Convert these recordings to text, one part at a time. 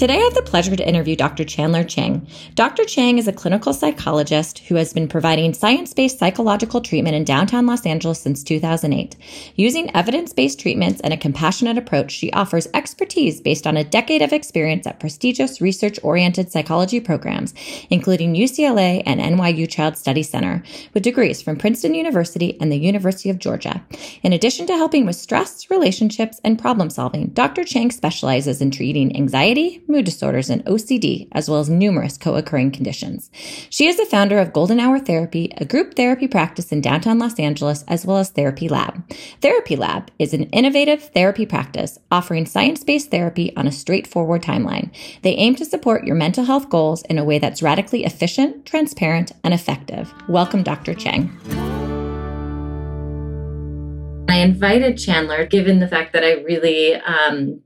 Today, I have the pleasure to interview Dr. Chandler Chang. Dr. Chang is a clinical psychologist who has been providing science based psychological treatment in downtown Los Angeles since 2008. Using evidence based treatments and a compassionate approach, she offers expertise based on a decade of experience at prestigious research oriented psychology programs, including UCLA and NYU Child Study Center, with degrees from Princeton University and the University of Georgia. In addition to helping with stress, relationships, and problem solving, Dr. Chang specializes in treating anxiety, mood disorders, and OCD, as well as numerous co occurring conditions. She is the founder of Golden Hour Therapy, a group therapy practice in downtown Los Angeles, as well as Therapy Lab. Therapy Lab is an innovative therapy practice offering science based therapy on a straightforward timeline. They aim to support your mental health goals in a way that's radically efficient, transparent, and effective. Welcome, Dr. Chang. I invited Chandler, given the fact that I really um,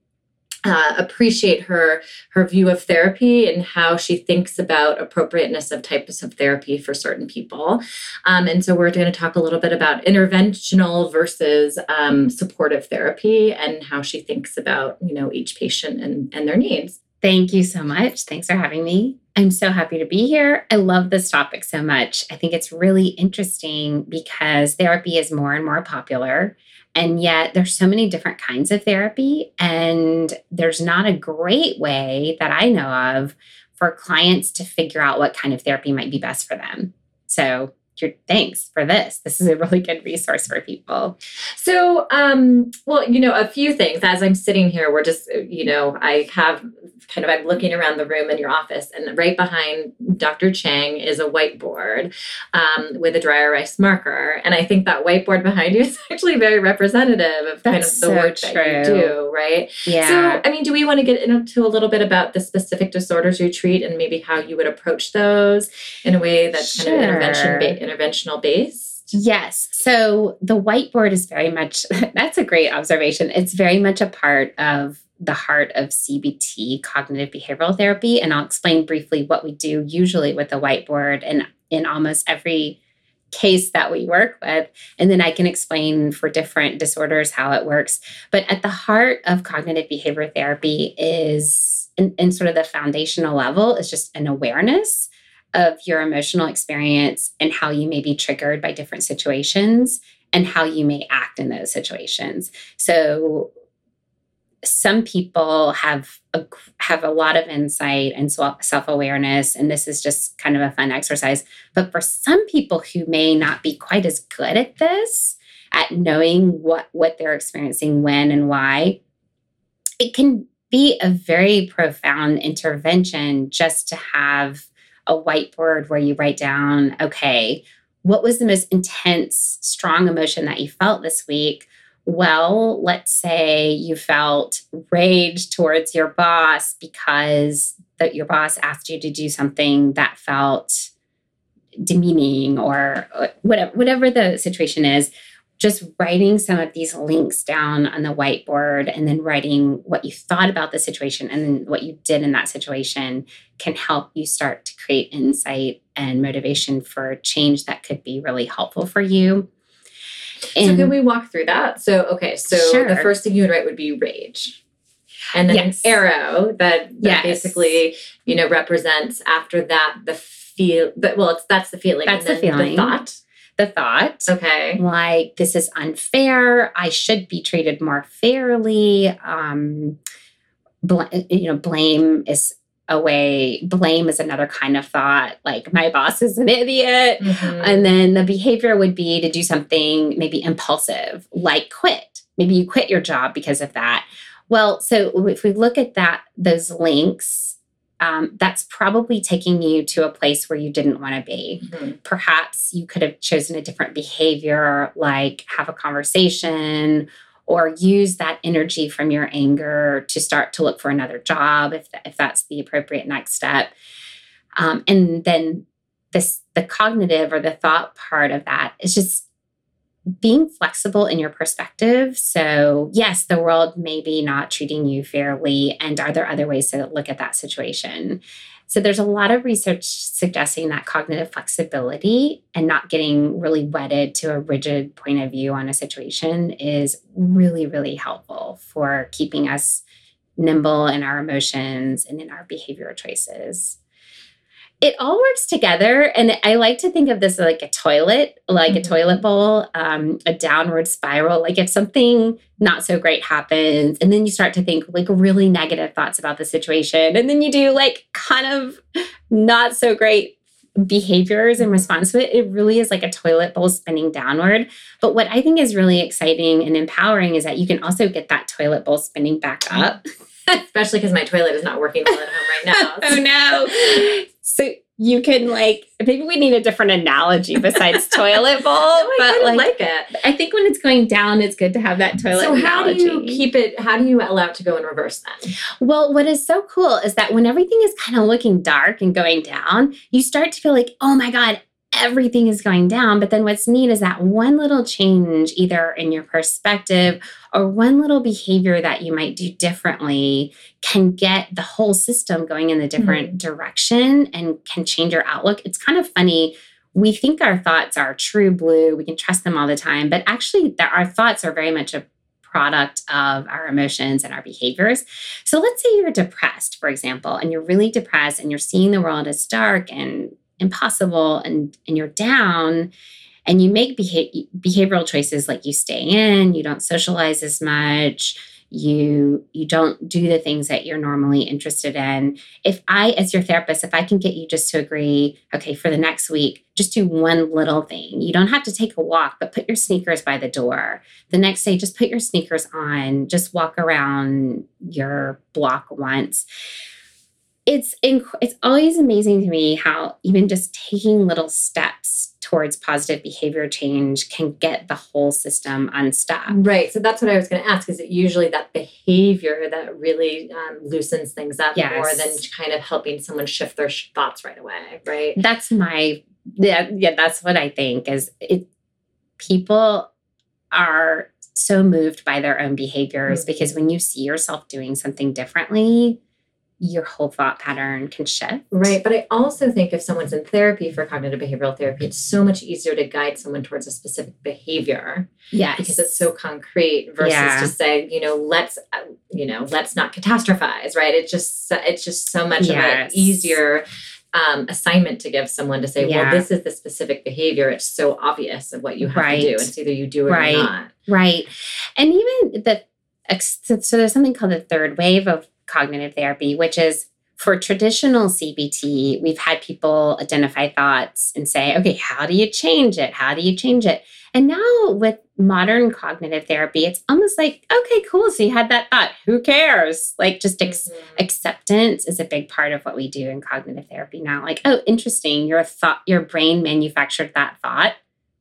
uh, appreciate her her view of therapy and how she thinks about appropriateness of types of therapy for certain people. Um, and so we're going to talk a little bit about interventional versus um, supportive therapy and how she thinks about you know each patient and, and their needs. Thank you so much. Thanks for having me. I'm so happy to be here. I love this topic so much. I think it's really interesting because therapy is more and more popular. And yet there's so many different kinds of therapy. And there's not a great way that I know of for clients to figure out what kind of therapy might be best for them. So thanks for this. This is a really good resource for people. So, um, well, you know, a few things as I'm sitting here, we're just, you know, I have kind of, I'm looking around the room in your office, and right behind Dr. Chang is a whiteboard um, with a dry erase marker. And I think that whiteboard behind you is actually very representative of That's kind of the so work true. that you do, right? Yeah. So, I mean, do we want to get into a little bit about the specific disorders you treat and maybe how you would approach those in a way that's sure. kind of intervention based? Interventional based? Yes. So the whiteboard is very much, that's a great observation. It's very much a part of the heart of CBT, cognitive behavioral therapy. And I'll explain briefly what we do usually with the whiteboard and in almost every case that we work with. And then I can explain for different disorders how it works. But at the heart of cognitive behavior therapy is, in, in sort of the foundational level, is just an awareness of your emotional experience and how you may be triggered by different situations and how you may act in those situations. So some people have a, have a lot of insight and self-awareness and this is just kind of a fun exercise but for some people who may not be quite as good at this at knowing what what they're experiencing when and why it can be a very profound intervention just to have a whiteboard where you write down, okay, what was the most intense, strong emotion that you felt this week? Well, let's say you felt rage towards your boss because that your boss asked you to do something that felt demeaning or whatever whatever the situation is just writing some of these links down on the whiteboard and then writing what you thought about the situation and then what you did in that situation can help you start to create insight and motivation for change that could be really helpful for you. And so can we walk through that? So okay, so sure. the first thing you would write would be rage. And then yes. an arrow that, that yes. basically, you know, represents after that the feel but well it's that's the feeling. That's the feeling. The thought the thought. Okay. Like, this is unfair. I should be treated more fairly. Um, bl- you know, blame is a way, blame is another kind of thought, like, my boss is an idiot. Mm-hmm. And then the behavior would be to do something maybe impulsive, like quit. Maybe you quit your job because of that. Well, so if we look at that, those links, um, that's probably taking you to a place where you didn't want to be. Mm-hmm. Perhaps you could have chosen a different behavior, like have a conversation or use that energy from your anger to start to look for another job if, if that's the appropriate next step. Um, and then this the cognitive or the thought part of that is just being flexible in your perspective. So, yes, the world may be not treating you fairly. And are there other ways to look at that situation? So, there's a lot of research suggesting that cognitive flexibility and not getting really wedded to a rigid point of view on a situation is really, really helpful for keeping us nimble in our emotions and in our behavior choices it all works together. And I like to think of this like a toilet, like mm-hmm. a toilet bowl, um, a downward spiral. Like if something not so great happens, and then you start to think like really negative thoughts about the situation, and then you do like kind of not so great behaviors in response to it, it really is like a toilet bowl spinning downward. But what I think is really exciting and empowering is that you can also get that toilet bowl spinning back up. Especially because my toilet is not working well at home right now. oh no. So you can like maybe we need a different analogy besides toilet bowl. no, but like, like, it. I think when it's going down, it's good to have that toilet. So how do you keep it? How do you allow it to go in reverse then? Well, what is so cool is that when everything is kind of looking dark and going down, you start to feel like, oh my god, everything is going down. But then what's neat is that one little change, either in your perspective or one little behavior that you might do differently, can get the whole system going in a different mm-hmm. direction and can change your outlook. It's kind of funny. We think our thoughts are true blue, we can trust them all the time, but actually, our thoughts are very much a product of our emotions and our behaviors. So let's say you're depressed, for example, and you're really depressed and you're seeing the world as dark and impossible and and you're down and you make beha- behavioral choices like you stay in you don't socialize as much you you don't do the things that you're normally interested in. If i as your therapist if i can get you just to agree okay for the next week just do one little thing. You don't have to take a walk but put your sneakers by the door. The next day just put your sneakers on. Just walk around your block once it's inc- it's always amazing to me how even just taking little steps towards positive behavior change can get the whole system unstuck. Right. So that's what I was going to ask. Is it usually that behavior that really um, loosens things up yes. more than kind of helping someone shift their sh- thoughts right away? Right. That's my yeah yeah. That's what I think is it. People are so moved by their own behaviors mm-hmm. because when you see yourself doing something differently your whole thought pattern can shift. Right. But I also think if someone's in therapy for cognitive behavioral therapy, it's so much easier to guide someone towards a specific behavior. Yes. Because it's so concrete versus yeah. to say, you know, let's, uh, you know, let's not catastrophize, right? It's just, it's just so much yes. of an easier um, assignment to give someone to say, yeah. well, this is the specific behavior. It's so obvious of what you have right. to do. And it's either you do it right. or not. Right. And even the, so there's something called the third wave of cognitive therapy, which is for traditional CBT, we've had people identify thoughts and say, okay, how do you change it? How do you change it? And now with modern cognitive therapy, it's almost like, okay, cool. So you had that thought. Who cares? Like just ex- mm-hmm. acceptance is a big part of what we do in cognitive therapy now. Like, oh, interesting. Your thought, your brain manufactured that thought,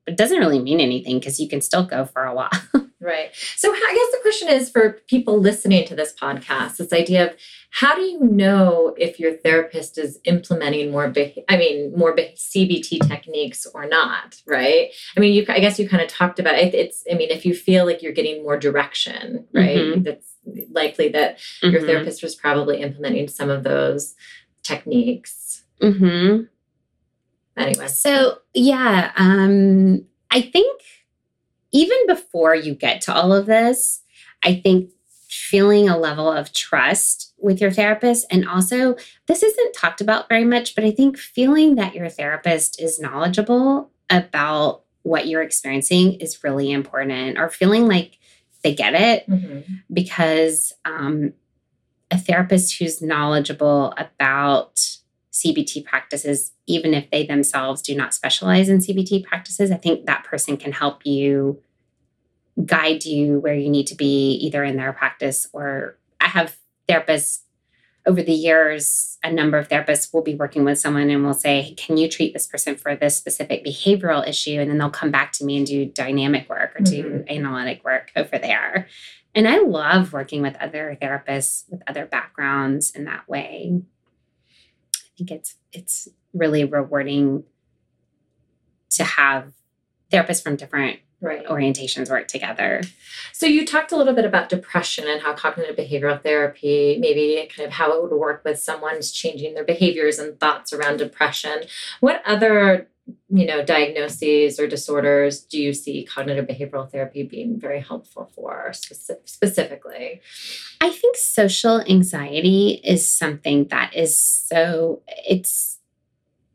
but it doesn't really mean anything because you can still go for a while. Right. So I guess the question is for people listening to this podcast, this idea of how do you know if your therapist is implementing more, be- I mean, more be- CBT techniques or not, right? I mean, you, I guess you kind of talked about it. It's, I mean, if you feel like you're getting more direction, right? Mm-hmm. That's likely that mm-hmm. your therapist was probably implementing some of those techniques. Mm-hmm. Anyway. So yeah, um, I think even before you get to all of this, I think feeling a level of trust with your therapist. And also, this isn't talked about very much, but I think feeling that your therapist is knowledgeable about what you're experiencing is really important, or feeling like they get it mm-hmm. because um, a therapist who's knowledgeable about CBT practices, even if they themselves do not specialize in CBT practices, I think that person can help you guide you where you need to be, either in their practice or I have therapists over the years. A number of therapists will be working with someone and will say, Can you treat this person for this specific behavioral issue? And then they'll come back to me and do dynamic work or do mm-hmm. analytic work over there. And I love working with other therapists with other backgrounds in that way. I think it's it's really rewarding to have therapists from different right. orientations work together. So you talked a little bit about depression and how cognitive behavioral therapy, maybe kind of how it would work with someone's changing their behaviors and thoughts around depression. What other you know diagnoses or disorders do you see cognitive behavioral therapy being very helpful for speci- specifically i think social anxiety is something that is so it's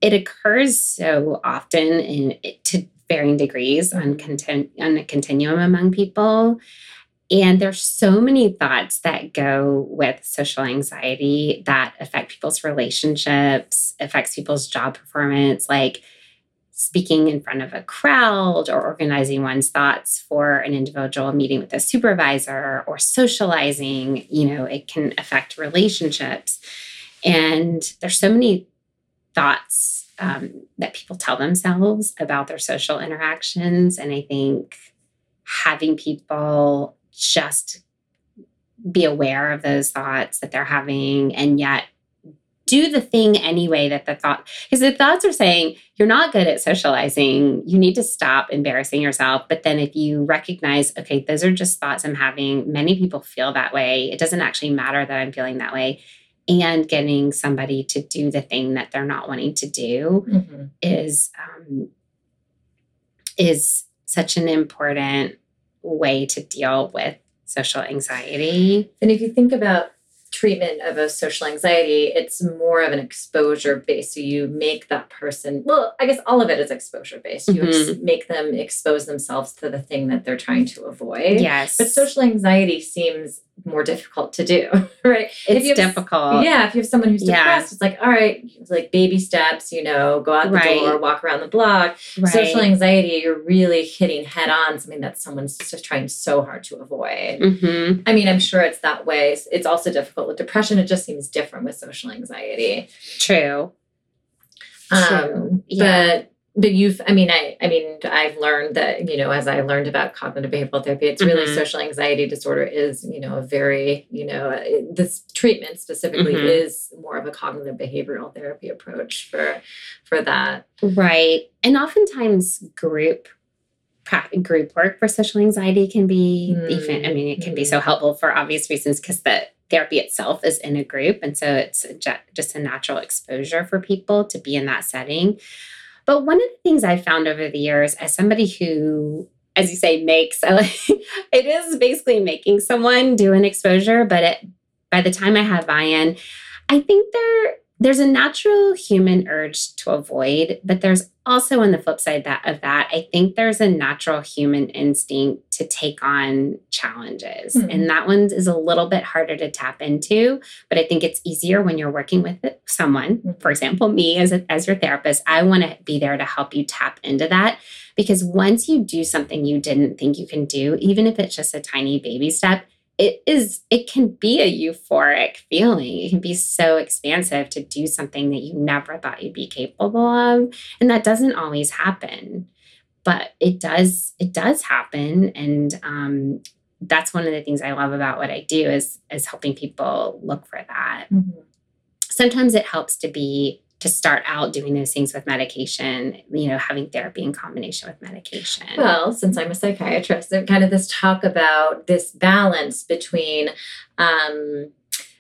it occurs so often in to varying degrees on, content, on a continuum among people. And there's so many thoughts that go with social anxiety that affect people's relationships, affects people's job performance, like speaking in front of a crowd or organizing one's thoughts for an individual meeting with a supervisor or socializing, you know, it can affect relationships. And there's so many thoughts um, that people tell themselves about their social interactions. And I think having people just be aware of those thoughts that they're having and yet do the thing anyway that the thought because the thoughts are saying you're not good at socializing. You need to stop embarrassing yourself. But then if you recognize okay those are just thoughts i'm having. Many people feel that way. It doesn't actually matter that i'm feeling that way. And getting somebody to do the thing that they're not wanting to do mm-hmm. is um, is such an important way to deal with social anxiety. And if you think about treatment of a social anxiety, it's more of an exposure based. So you make that person, well, I guess all of it is exposure based. You mm-hmm. ex- make them expose themselves to the thing that they're trying to avoid. Yes. But social anxiety seems more difficult to do, right? It's difficult. Yeah. If you have someone who's depressed, yeah. it's like, all right, like baby steps, you know, go out the right. door, walk around the block. Right. Social anxiety, you're really hitting head on something that someone's just trying so hard to avoid. Mm-hmm. I mean, I'm sure it's that way. It's also difficult with depression. It just seems different with social anxiety. True. Um, True. Yeah. But but you've i mean i i mean i've learned that you know as i learned about cognitive behavioral therapy it's really mm-hmm. social anxiety disorder is you know a very you know this treatment specifically mm-hmm. is more of a cognitive behavioral therapy approach for for that right and oftentimes group group work for social anxiety can be mm-hmm. even i mean it can be so mm-hmm. helpful for obvious reasons because the therapy itself is in a group and so it's just a natural exposure for people to be in that setting but one of the things I found over the years, as somebody who, as you say, makes, it is basically making someone do an exposure, but it, by the time I have buy in, I think there there's a natural human urge to avoid, but there's also on the flip side that of that, I think there's a natural human instinct to take on challenges. Mm-hmm. And that one is a little bit harder to tap into, but I think it's easier when you're working with someone, mm-hmm. for example, me as a, as your therapist, I want to be there to help you tap into that because once you do something you didn't think you can do, even if it's just a tiny baby step, it is it can be a euphoric feeling. It can be so expansive to do something that you never thought you'd be capable of and that doesn't always happen. But it does it does happen and um, that's one of the things i love about what i do is is helping people look for that. Mm-hmm. sometimes it helps to be to start out doing those things with medication, you know, having therapy in combination with medication? Well, since I'm a psychiatrist, kind of this talk about this balance between, um,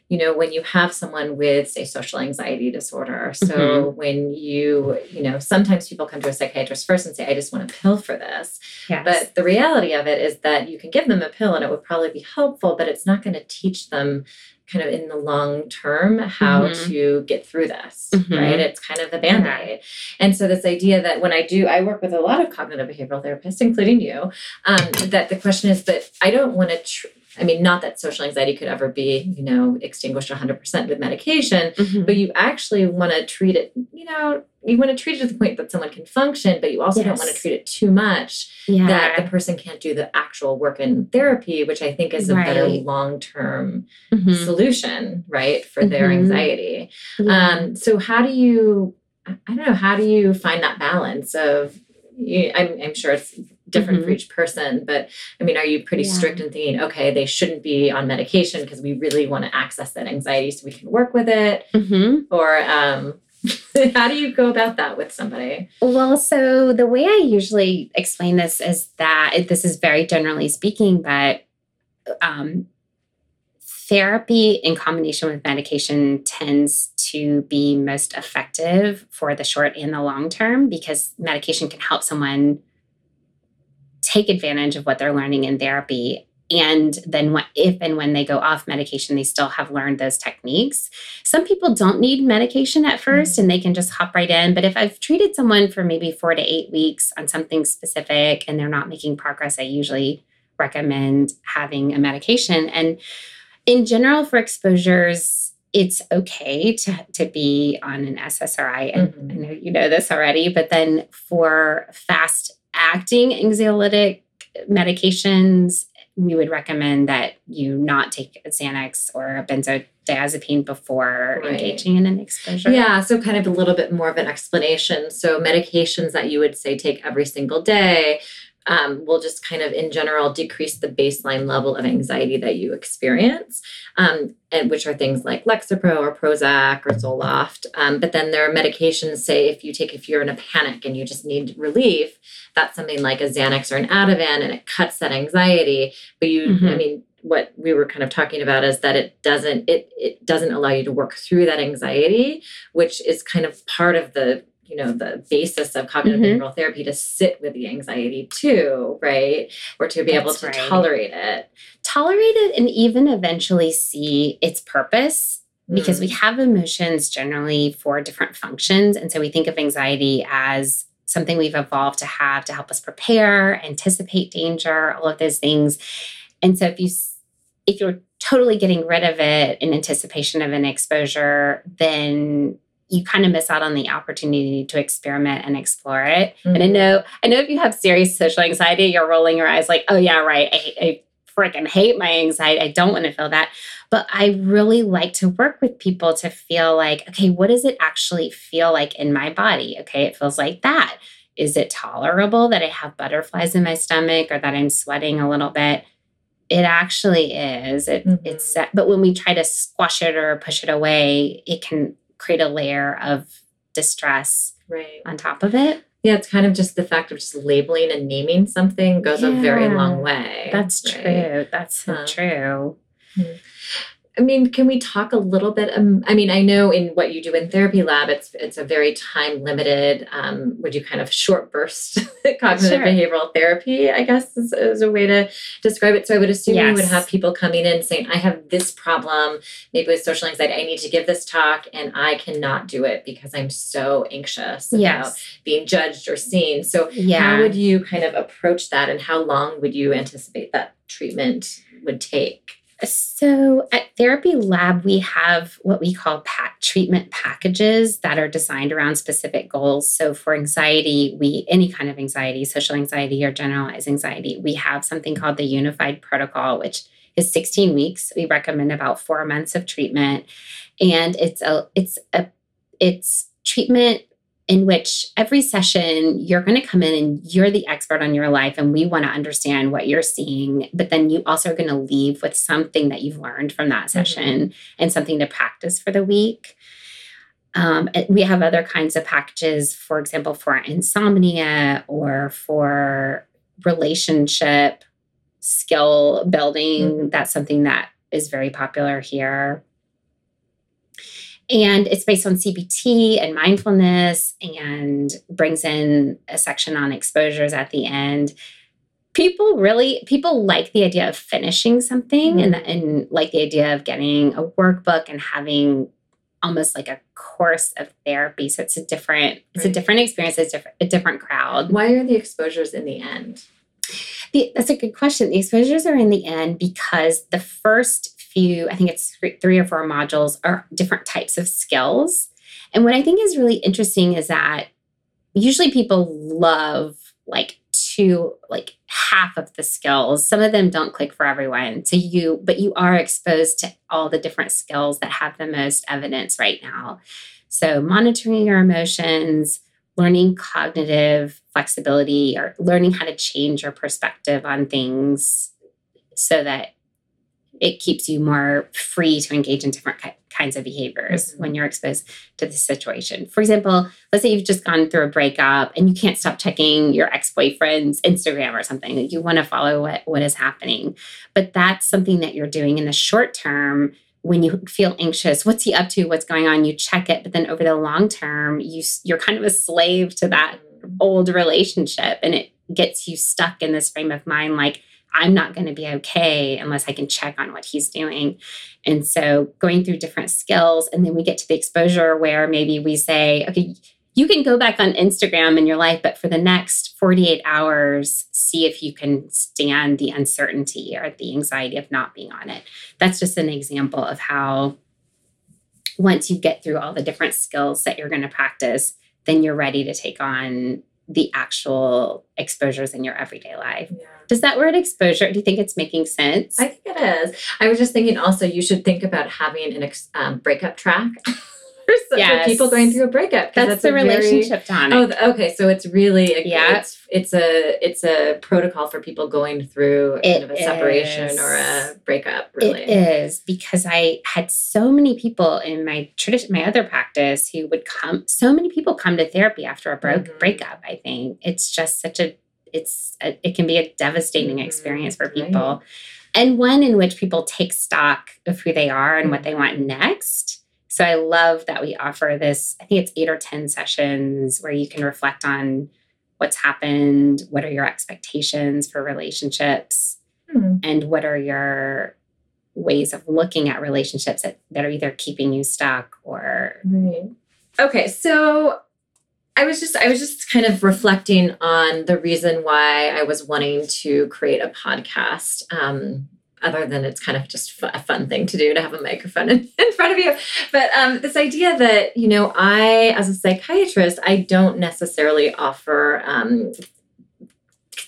you know, when you have someone with, say, social anxiety disorder. So mm-hmm. when you, you know, sometimes people come to a psychiatrist first and say, I just want a pill for this. Yes. But the reality of it is that you can give them a pill and it would probably be helpful, but it's not going to teach them kind of in the long term how mm-hmm. to get through this, mm-hmm. right? It's kind of the band aid. And so, this idea that when I do, I work with a lot of cognitive behavioral therapists, including you, um, that the question is, that I don't want to. Tr- I mean, not that social anxiety could ever be, you know, extinguished 100% with medication, mm-hmm. but you actually want to treat it, you know, you want to treat it to the point that someone can function, but you also yes. don't want to treat it too much yeah. that the person can't do the actual work in therapy, which I think is a right. better long term mm-hmm. solution, right, for mm-hmm. their anxiety. Yeah. Um, so, how do you, I don't know, how do you find that balance of, I'm, I'm sure it's different mm-hmm. for each person, but I mean, are you pretty yeah. strict in thinking, okay, they shouldn't be on medication because we really want to access that anxiety so we can work with it? Mm-hmm. Or, um, How do you go about that with somebody? Well, so the way I usually explain this is that this is very generally speaking, but um, therapy in combination with medication tends to be most effective for the short and the long term because medication can help someone take advantage of what they're learning in therapy. And then what, if and when they go off medication they still have learned those techniques. Some people don't need medication at 1st mm-hmm. and they can just hop right in. But if i've treated someone for maybe four to eight weeks on something specific and they're not making progress i usually recommend having a medication. And in general for exposures it's okay to, to be on an ssri and mm-hmm. i know you know this already but then for fast acting anxiolytic medications we would recommend that you not take a Xanax or a benzodiazepine before right. engaging in an exposure. Yeah, so kind of a little bit more of an explanation. So medications that you would say take every single day um, will just kind of in general decrease the baseline level of anxiety that you experience um, and which are things like lexapro or prozac or zoloft um, but then there are medications say if you take if you're in a panic and you just need relief that's something like a xanax or an ativan and it cuts that anxiety but you mm-hmm. i mean what we were kind of talking about is that it doesn't it it doesn't allow you to work through that anxiety which is kind of part of the you know the basis of cognitive mm-hmm. behavioral therapy to sit with the anxiety too right or to be That's able to right. tolerate it tolerate it and even eventually see its purpose because mm. we have emotions generally for different functions and so we think of anxiety as something we've evolved to have to help us prepare anticipate danger all of those things and so if you if you're totally getting rid of it in anticipation of an exposure then you kind of miss out on the opportunity to experiment and explore it. Mm-hmm. And I mm-hmm. know, I know if you have serious social anxiety, you're rolling your eyes like, oh yeah, right. I, I freaking hate my anxiety. I don't want to feel that. But I really like to work with people to feel like, okay, what does it actually feel like in my body? Okay, it feels like that. Is it tolerable that I have butterflies in my stomach or that I'm sweating a little bit? It actually is. It, mm-hmm. It's but when we try to squash it or push it away, it can create a layer of distress right. on top of it. Yeah, it's kind of just the fact of just labeling and naming something goes yeah, a very long way. That's right? true. That's so huh. true. Mm-hmm. I mean, can we talk a little bit? Um, I mean, I know in what you do in therapy lab, it's it's a very time limited. Um, would you kind of short burst cognitive sure. behavioral therapy? I guess is, is, a way to describe it. So I would assume yes. you would have people coming in saying, "I have this problem, maybe with social anxiety. I need to give this talk, and I cannot do it because I'm so anxious yes. about being judged or seen." So yeah. how would you kind of approach that, and how long would you anticipate that treatment would take? So at Therapy Lab, we have what we call pack treatment packages that are designed around specific goals. So for anxiety, we any kind of anxiety, social anxiety or generalized anxiety, we have something called the Unified Protocol, which is 16 weeks. We recommend about four months of treatment, and it's a it's a it's treatment in which every session you're going to come in and you're the expert on your life and we want to understand what you're seeing but then you also are going to leave with something that you've learned from that mm-hmm. session mm-hmm. and something to practice for the week um, we have other kinds of packages for example for insomnia or for relationship skill building mm-hmm. that's something that is very popular here and it's based on CBT and mindfulness and brings in a section on exposures at the end. People really people like the idea of finishing something mm-hmm. and, and like the idea of getting a workbook and having almost like a course of therapy. So it's a different, it's right. a different experience, it's different, a different crowd. Why are the exposures in the end? The, that's a good question. The exposures are in the end because the first few, I think it's three or four modules, are different types of skills. And what I think is really interesting is that usually people love like two, like half of the skills. Some of them don't click for everyone. So you, but you are exposed to all the different skills that have the most evidence right now. So monitoring your emotions, learning cognitive flexibility, or learning how to change your perspective on things so that it keeps you more free to engage in different ki- kinds of behaviors Mhm. when you're exposed to the situation. For example, let's say you've just gone through a breakup and you can't stop checking your ex-boyfriend's Instagram or something that you want to follow what, what is happening. But that's something that you're doing in the short term when you feel anxious what's he up to what's going on you check it but then over the long term you you're kind of a slave to that old relationship and it gets you stuck in this frame of mind like I'm not going to be okay unless I can check on what he's doing. And so going through different skills and then we get to the exposure where maybe we say okay you can go back on Instagram in your life but for the next 48 hours see if you can stand the uncertainty or the anxiety of not being on it. That's just an example of how once you get through all the different skills that you're going to practice then you're ready to take on the actual exposures in your everyday life. Yeah. Does that word exposure, do you think it's making sense? I think it is. I was just thinking also you should think about having an ex- um, breakup track Yes. for people going through a breakup. That's, the a very- relationship tonic. Oh, okay. So it's really a, Yeah. It's, it's a it's a protocol for people going through a kind of a separation is. or a breakup. Really, It is because I had so many people in my tradition, my other practice, who would come. So many people come to therapy after a broke Mhm. breakup. I think it's just such a. It's a, it can be a devastating Mhm. experience for Right. people, and one in which people take stock of who they are and what they want next. So I love that we offer this. I think it's eight or ten sessions where you can reflect on what's happened, what are your expectations for relationships, Hmm. and what are your ways of looking at relationships that, that are either keeping you stuck or Right. Okay, so I was just I was just kind of reflecting on the reason why I was wanting to create a podcast. Um, other than it's kind of just a fun thing to do to have a microphone in, in front of you, but um, this idea that you know I, as a psychiatrist, I don't necessarily offer um,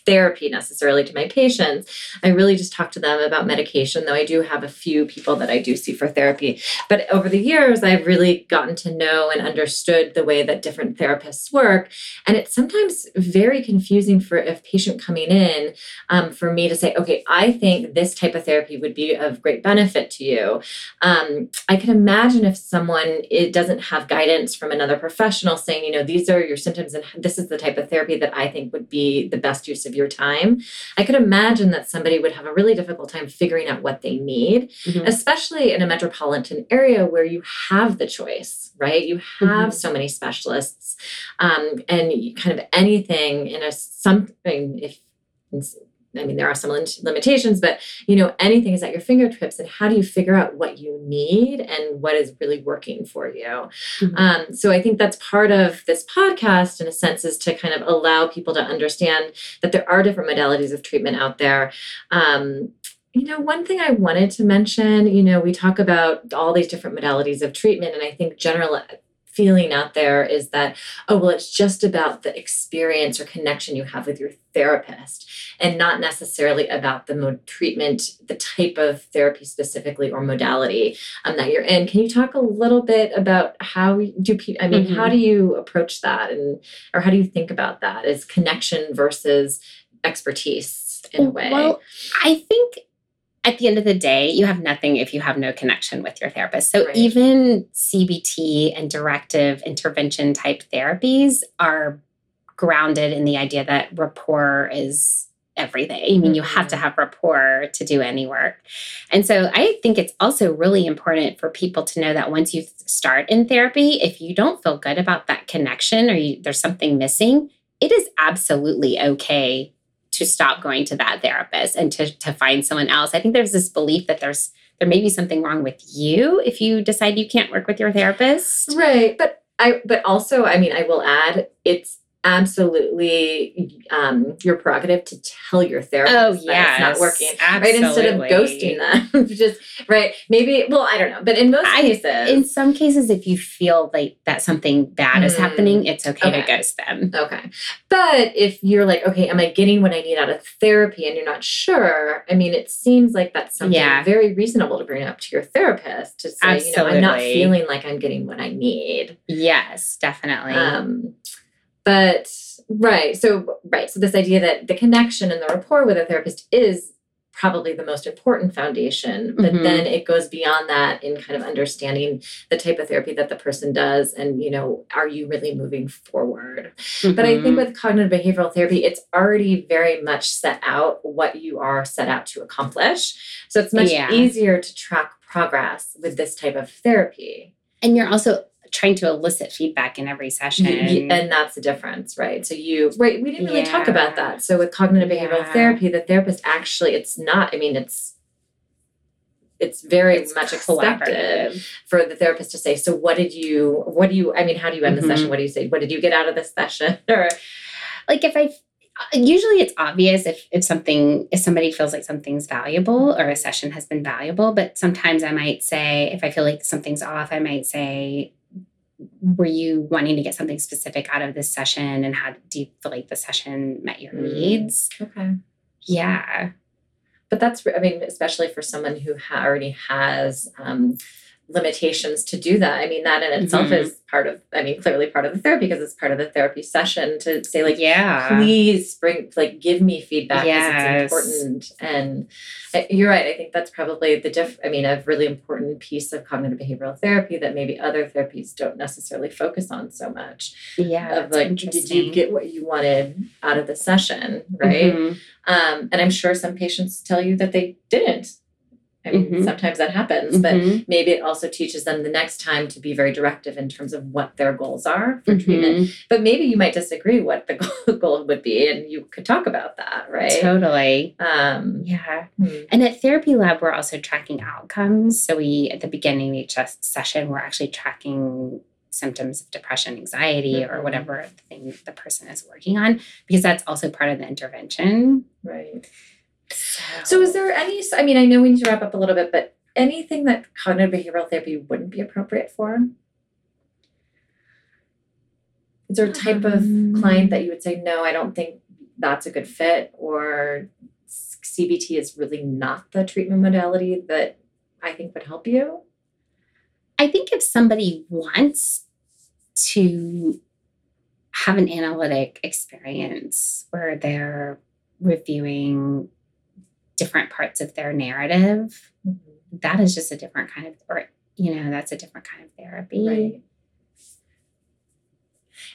therapy necessarily to my patients. I really just talk to them about medication, though I do have a few people that I do see for therapy. But over the years, I've really gotten to know and understood the way that different therapists work. And it's sometimes very confusing for a patient coming in um, for me to say, okay, I think this type of therapy would be of great benefit to you. Um, I can imagine if someone it doesn't have guidance from another professional saying, you know, these are your symptoms and this is the type of therapy that I think would be the best use of your time. I could imagine that somebody would have a really difficult time figuring out what they need especially in a metropolitan area where you have the choice, right? You have Mhm. so many specialists, um, and kind of anything in a something. If I mean, there are some limitations, but you know, anything is at your fingertips. And how do you figure out what you need and what is really working for you? Mhm. Um, so I think that's part of this podcast, in a sense, is to kind of allow people to understand that there are different modalities of treatment out there. Um, you know, one thing I wanted to mention, you know, we talk about all these different modalities of treatment, and I think general feeling out there is that, oh, well, it's just about the experience or connection you have with your therapist and not necessarily about the treatment, the type of therapy specifically or modality um, that you're in. Can you talk a little bit about how do people, I mean, how do you approach that and, or how do you think about that as connection versus expertise in a way? Well, I think at the end of the day, you have nothing if you have no connection with your therapist. So Right. even CBT and directive intervention type therapies are grounded in the idea that rapport is everything. I mean, you have to Mhm. have rapport to do any work. And so I think it's also really important for people to know that once you start in therapy, if you don't feel good about that connection or you, there's something missing, it is absolutely okay to stop going to that therapist and to, to find someone else. I think there's this belief that there's there may be something wrong with you if you decide you can't work with your therapist. Right. But I but also, I mean, I will add it's absolutely um, your prerogative to tell your therapist Oh that yeah, it's not working. Right, instead of ghosting them, just right. Maybe, well, I don't know, but in most I- cases, In some cases, if you feel like that something bad is Mm. happening, it's okay, Okay. to ghost them. Okay. But if you're like, okay, am I getting what I need out of therapy and you're not sure, I mean, it seems like that's something Yeah. very reasonable to bring up to your therapist to say, you know, I'm not feeling like I'm getting what I need. Yes, definitely. Um, but right, so right, so this idea that the connection and the rapport with a therapist is probably the most important foundation. But Mhm. then it goes beyond that in kind of understanding the type of therapy that the person does and, you know, are you really moving forward? But I think Mhm. with cognitive behavioral therapy, it's already very much set out what you are set out to accomplish. So it's much Yeah. easier to track progress with this type of therapy. and you're also trying to elicit feedback in every session. And that's the difference, right? So you, right, we didn't really talk about that. So with cognitive behavioral Yeah. therapy, the therapist actually, it's not, I mean, it's, it's very It's much expected for the therapist to say, so what did you, what do you, I mean, how do you end the Mhm. session? What do you say? What did you get out of this session? Or, like if I usually it's obvious if if something if somebody feels like something's valuable or a session has been valuable, but sometimes I might say if I feel like something's off, I might say were you wanting to get something specific out of this session and how do you feel like the session met your Mm. needs? okay. Yeah. But that's, I mean, especially for someone who ha- already has um, limitations to do that. I mean, that in itself Mhm. is part of, I mean, clearly part of the therapy because it's part of the therapy session to say, like, yeah. please bring, like, give me feedback because Yes. it's important. And uh, you're right. I think that's probably the diff, I mean, a really important piece of cognitive behavioral therapy that maybe other therapies don't necessarily focus on so much. Yeah. of like, did you get what you wanted out of the session? Right. Mhm. Um, and I'm sure some patients tell you that they didn't. I mean, Mhm. sometimes that happens, but Mhm. maybe it also teaches them the next time to be very directive in terms of what their goals are for treatment. Mhm. But maybe you might disagree what the goal, goal would be, and you could talk about that, right? Totally. Um, Yeah. hmm. And at Therapy Lab, we're also tracking outcomes. So we, at the beginning of each session, we're actually tracking symptoms of depression, anxiety, or Mhm. whatever thing the person is working on, because that's also part of the intervention. right. So, is there any? I mean, I know we need to wrap up a little bit, but anything that cognitive behavioral therapy wouldn't be appropriate for? Is there a type of Um, client that you would say, no, I don't think that's a good fit, or CBT is really not the treatment modality that I think would help you? I think if somebody wants to have an analytic experience where they're reviewing different parts of their narrative, mm-hmm. that is just a different kind of, or, you know, that's a different kind of therapy. Right.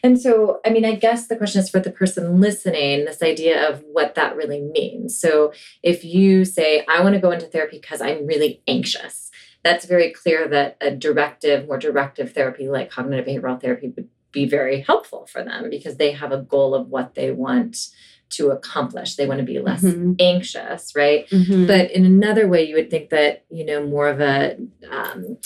And so, I mean, I guess the question is for the person listening, this idea of what that really means. So, if you say, I want to go into therapy because I'm really anxious, that's very clear that a directive, more directive therapy like cognitive behavioral therapy would be very helpful for them because they have a goal of what they want to accomplish. They want to be less Mhm. anxious, right? Mhm. But in another way, you would think that, you know, more of a um,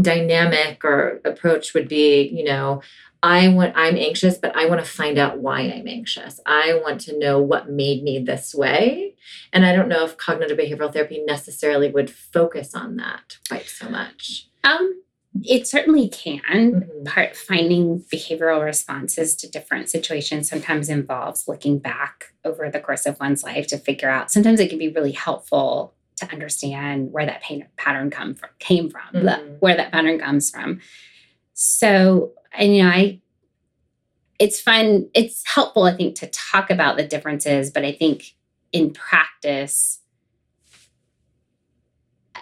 dynamic or approach would be, you know, I want, I'm anxious, but I want to find out why I'm anxious. I want to know what made me this way. And I don't know if cognitive behavioral therapy necessarily would focus on that quite so much. Um, it certainly can. Mhm. Part finding behavioral responses to different situations sometimes involves looking back over the course of one's life to figure out. Sometimes it can be really helpful to understand where that pain pattern come from came from, the- Mhm. where that pattern comes from. So, and you know, I it's fun, it's helpful, I think, to talk about the differences, but I think in practice,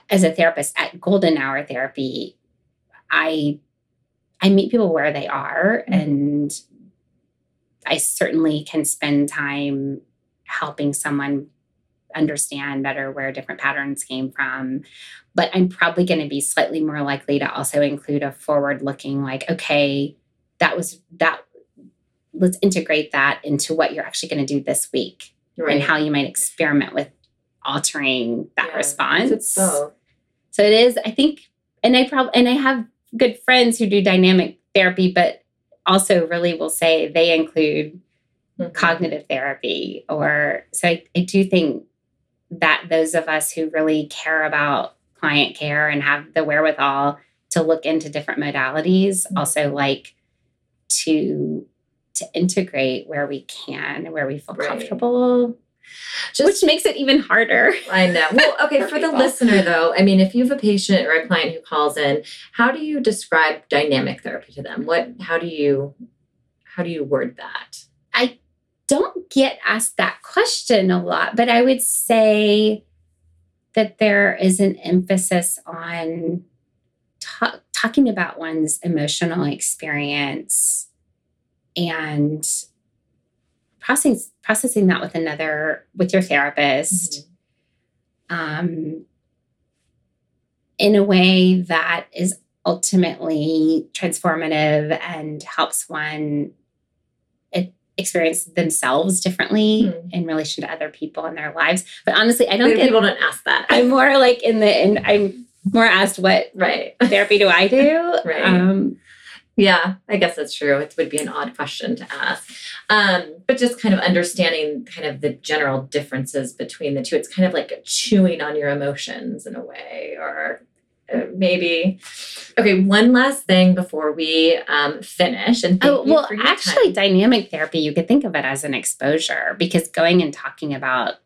as a therapist at Golden Hour Therapy, I I meet people where they are Mhm. and I certainly can spend time helping someone understand better where different patterns came from. But I'm probably going to be slightly more likely to also include a forward looking, like, okay, that was that. Let's integrate that into what you're actually going to do this week Right. and how you might experiment with altering that Yeah. response. Both. So it is, I think, and I probably and I have good friends who do dynamic therapy, but also really will say they include Mhm. cognitive therapy or so I, I do think that those of us who really care about client care and have the wherewithal to look into different modalities Mhm. also like to to integrate where we can and where we feel Right. comfortable Just which makes it even harder I know. Well, okay, for the listener though, I mean, if you have a patient or a client who calls in, how do you describe dynamic therapy to them? What how do you how do you word that? I don't get asked that question a lot, but I would say that there is an emphasis on ta- talking about one's emotional experience and processing processing that with another with your therapist mm-hmm. um, in a way that is ultimately transformative and helps one experience themselves differently mm. in relation to other people in their lives. But honestly, I don't get people don't ask that. I'm more like in the and I'm more asked what right therapy do I do? right. Um, yeah, I guess that's true. It would be an odd question to ask. Um, but just kind of understanding kind of the general differences between the two. It's kind of like chewing on your emotions in a way, or uh, maybe. Okay, one last thing before we um, finish. And oh, well, actually, time. dynamic therapy, you could think of it as an exposure because going and talking about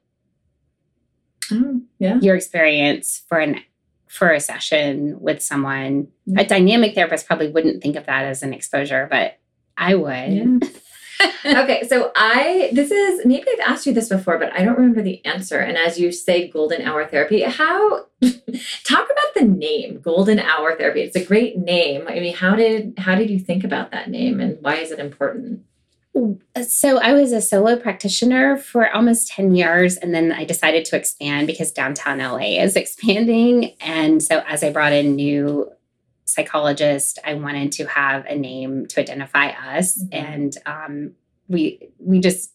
oh, yeah. your experience for an for a session with someone, mm-hmm. a dynamic therapist probably wouldn't think of that as an exposure, but I would. Yeah. okay, so I this is maybe I've asked you this before, but I don't remember the answer. And as you say, golden hour therapy, how talk about the name golden hour therapy? It's a great name. I mean, how did how did you think about that name, and why is it important? So I was a solo practitioner for almost 10 years and then I decided to expand because downtown LA is expanding and so as I brought in new psychologist, I wanted to have a name to identify us, mm-hmm. and um, we we just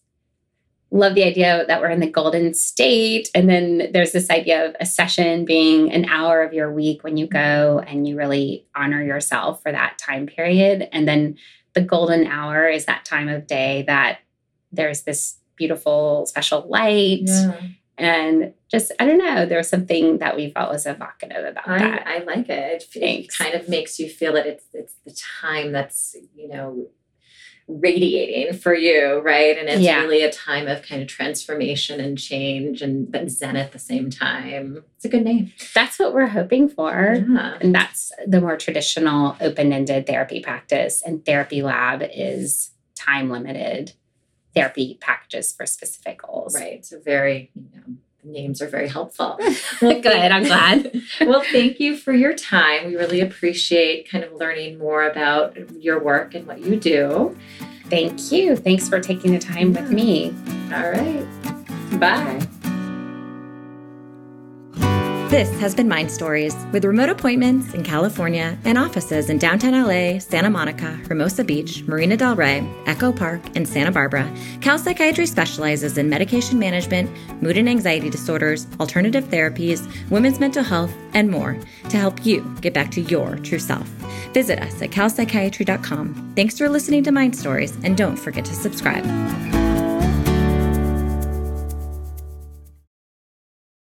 love the idea that we're in the golden state. And then there's this idea of a session being an hour of your week when you go and you really honor yourself for that time period. And then the golden hour is that time of day that there's this beautiful special light. Yeah and just I don't know, there was something that we felt was evocative about I, that. I like it. It, it kind of makes you feel that it's it's the time that's you know radiating for you, right? And it's yeah. really a time of kind of transformation and change and but zen at the same time. It's a good name. That's what we're hoping for. Yeah. And that's the more traditional open-ended therapy practice. And therapy lab is time limited therapy packages for specific goals. Right. So very, you know, names are very helpful. Well, good. I'm glad. well, thank you for your time. We really appreciate kind of learning more about your work and what you do. Thank you. Thanks for taking the time with me. All right. Bye. This has been Mind Stories with remote appointments in California and offices in downtown LA, Santa Monica, Hermosa Beach, Marina Del Rey, Echo Park, and Santa Barbara. Cal Psychiatry specializes in medication management, mood and anxiety disorders, alternative therapies, women's mental health, and more to help you get back to your true self. Visit us at calpsychiatry.com. Thanks for listening to Mind Stories, and don't forget to subscribe.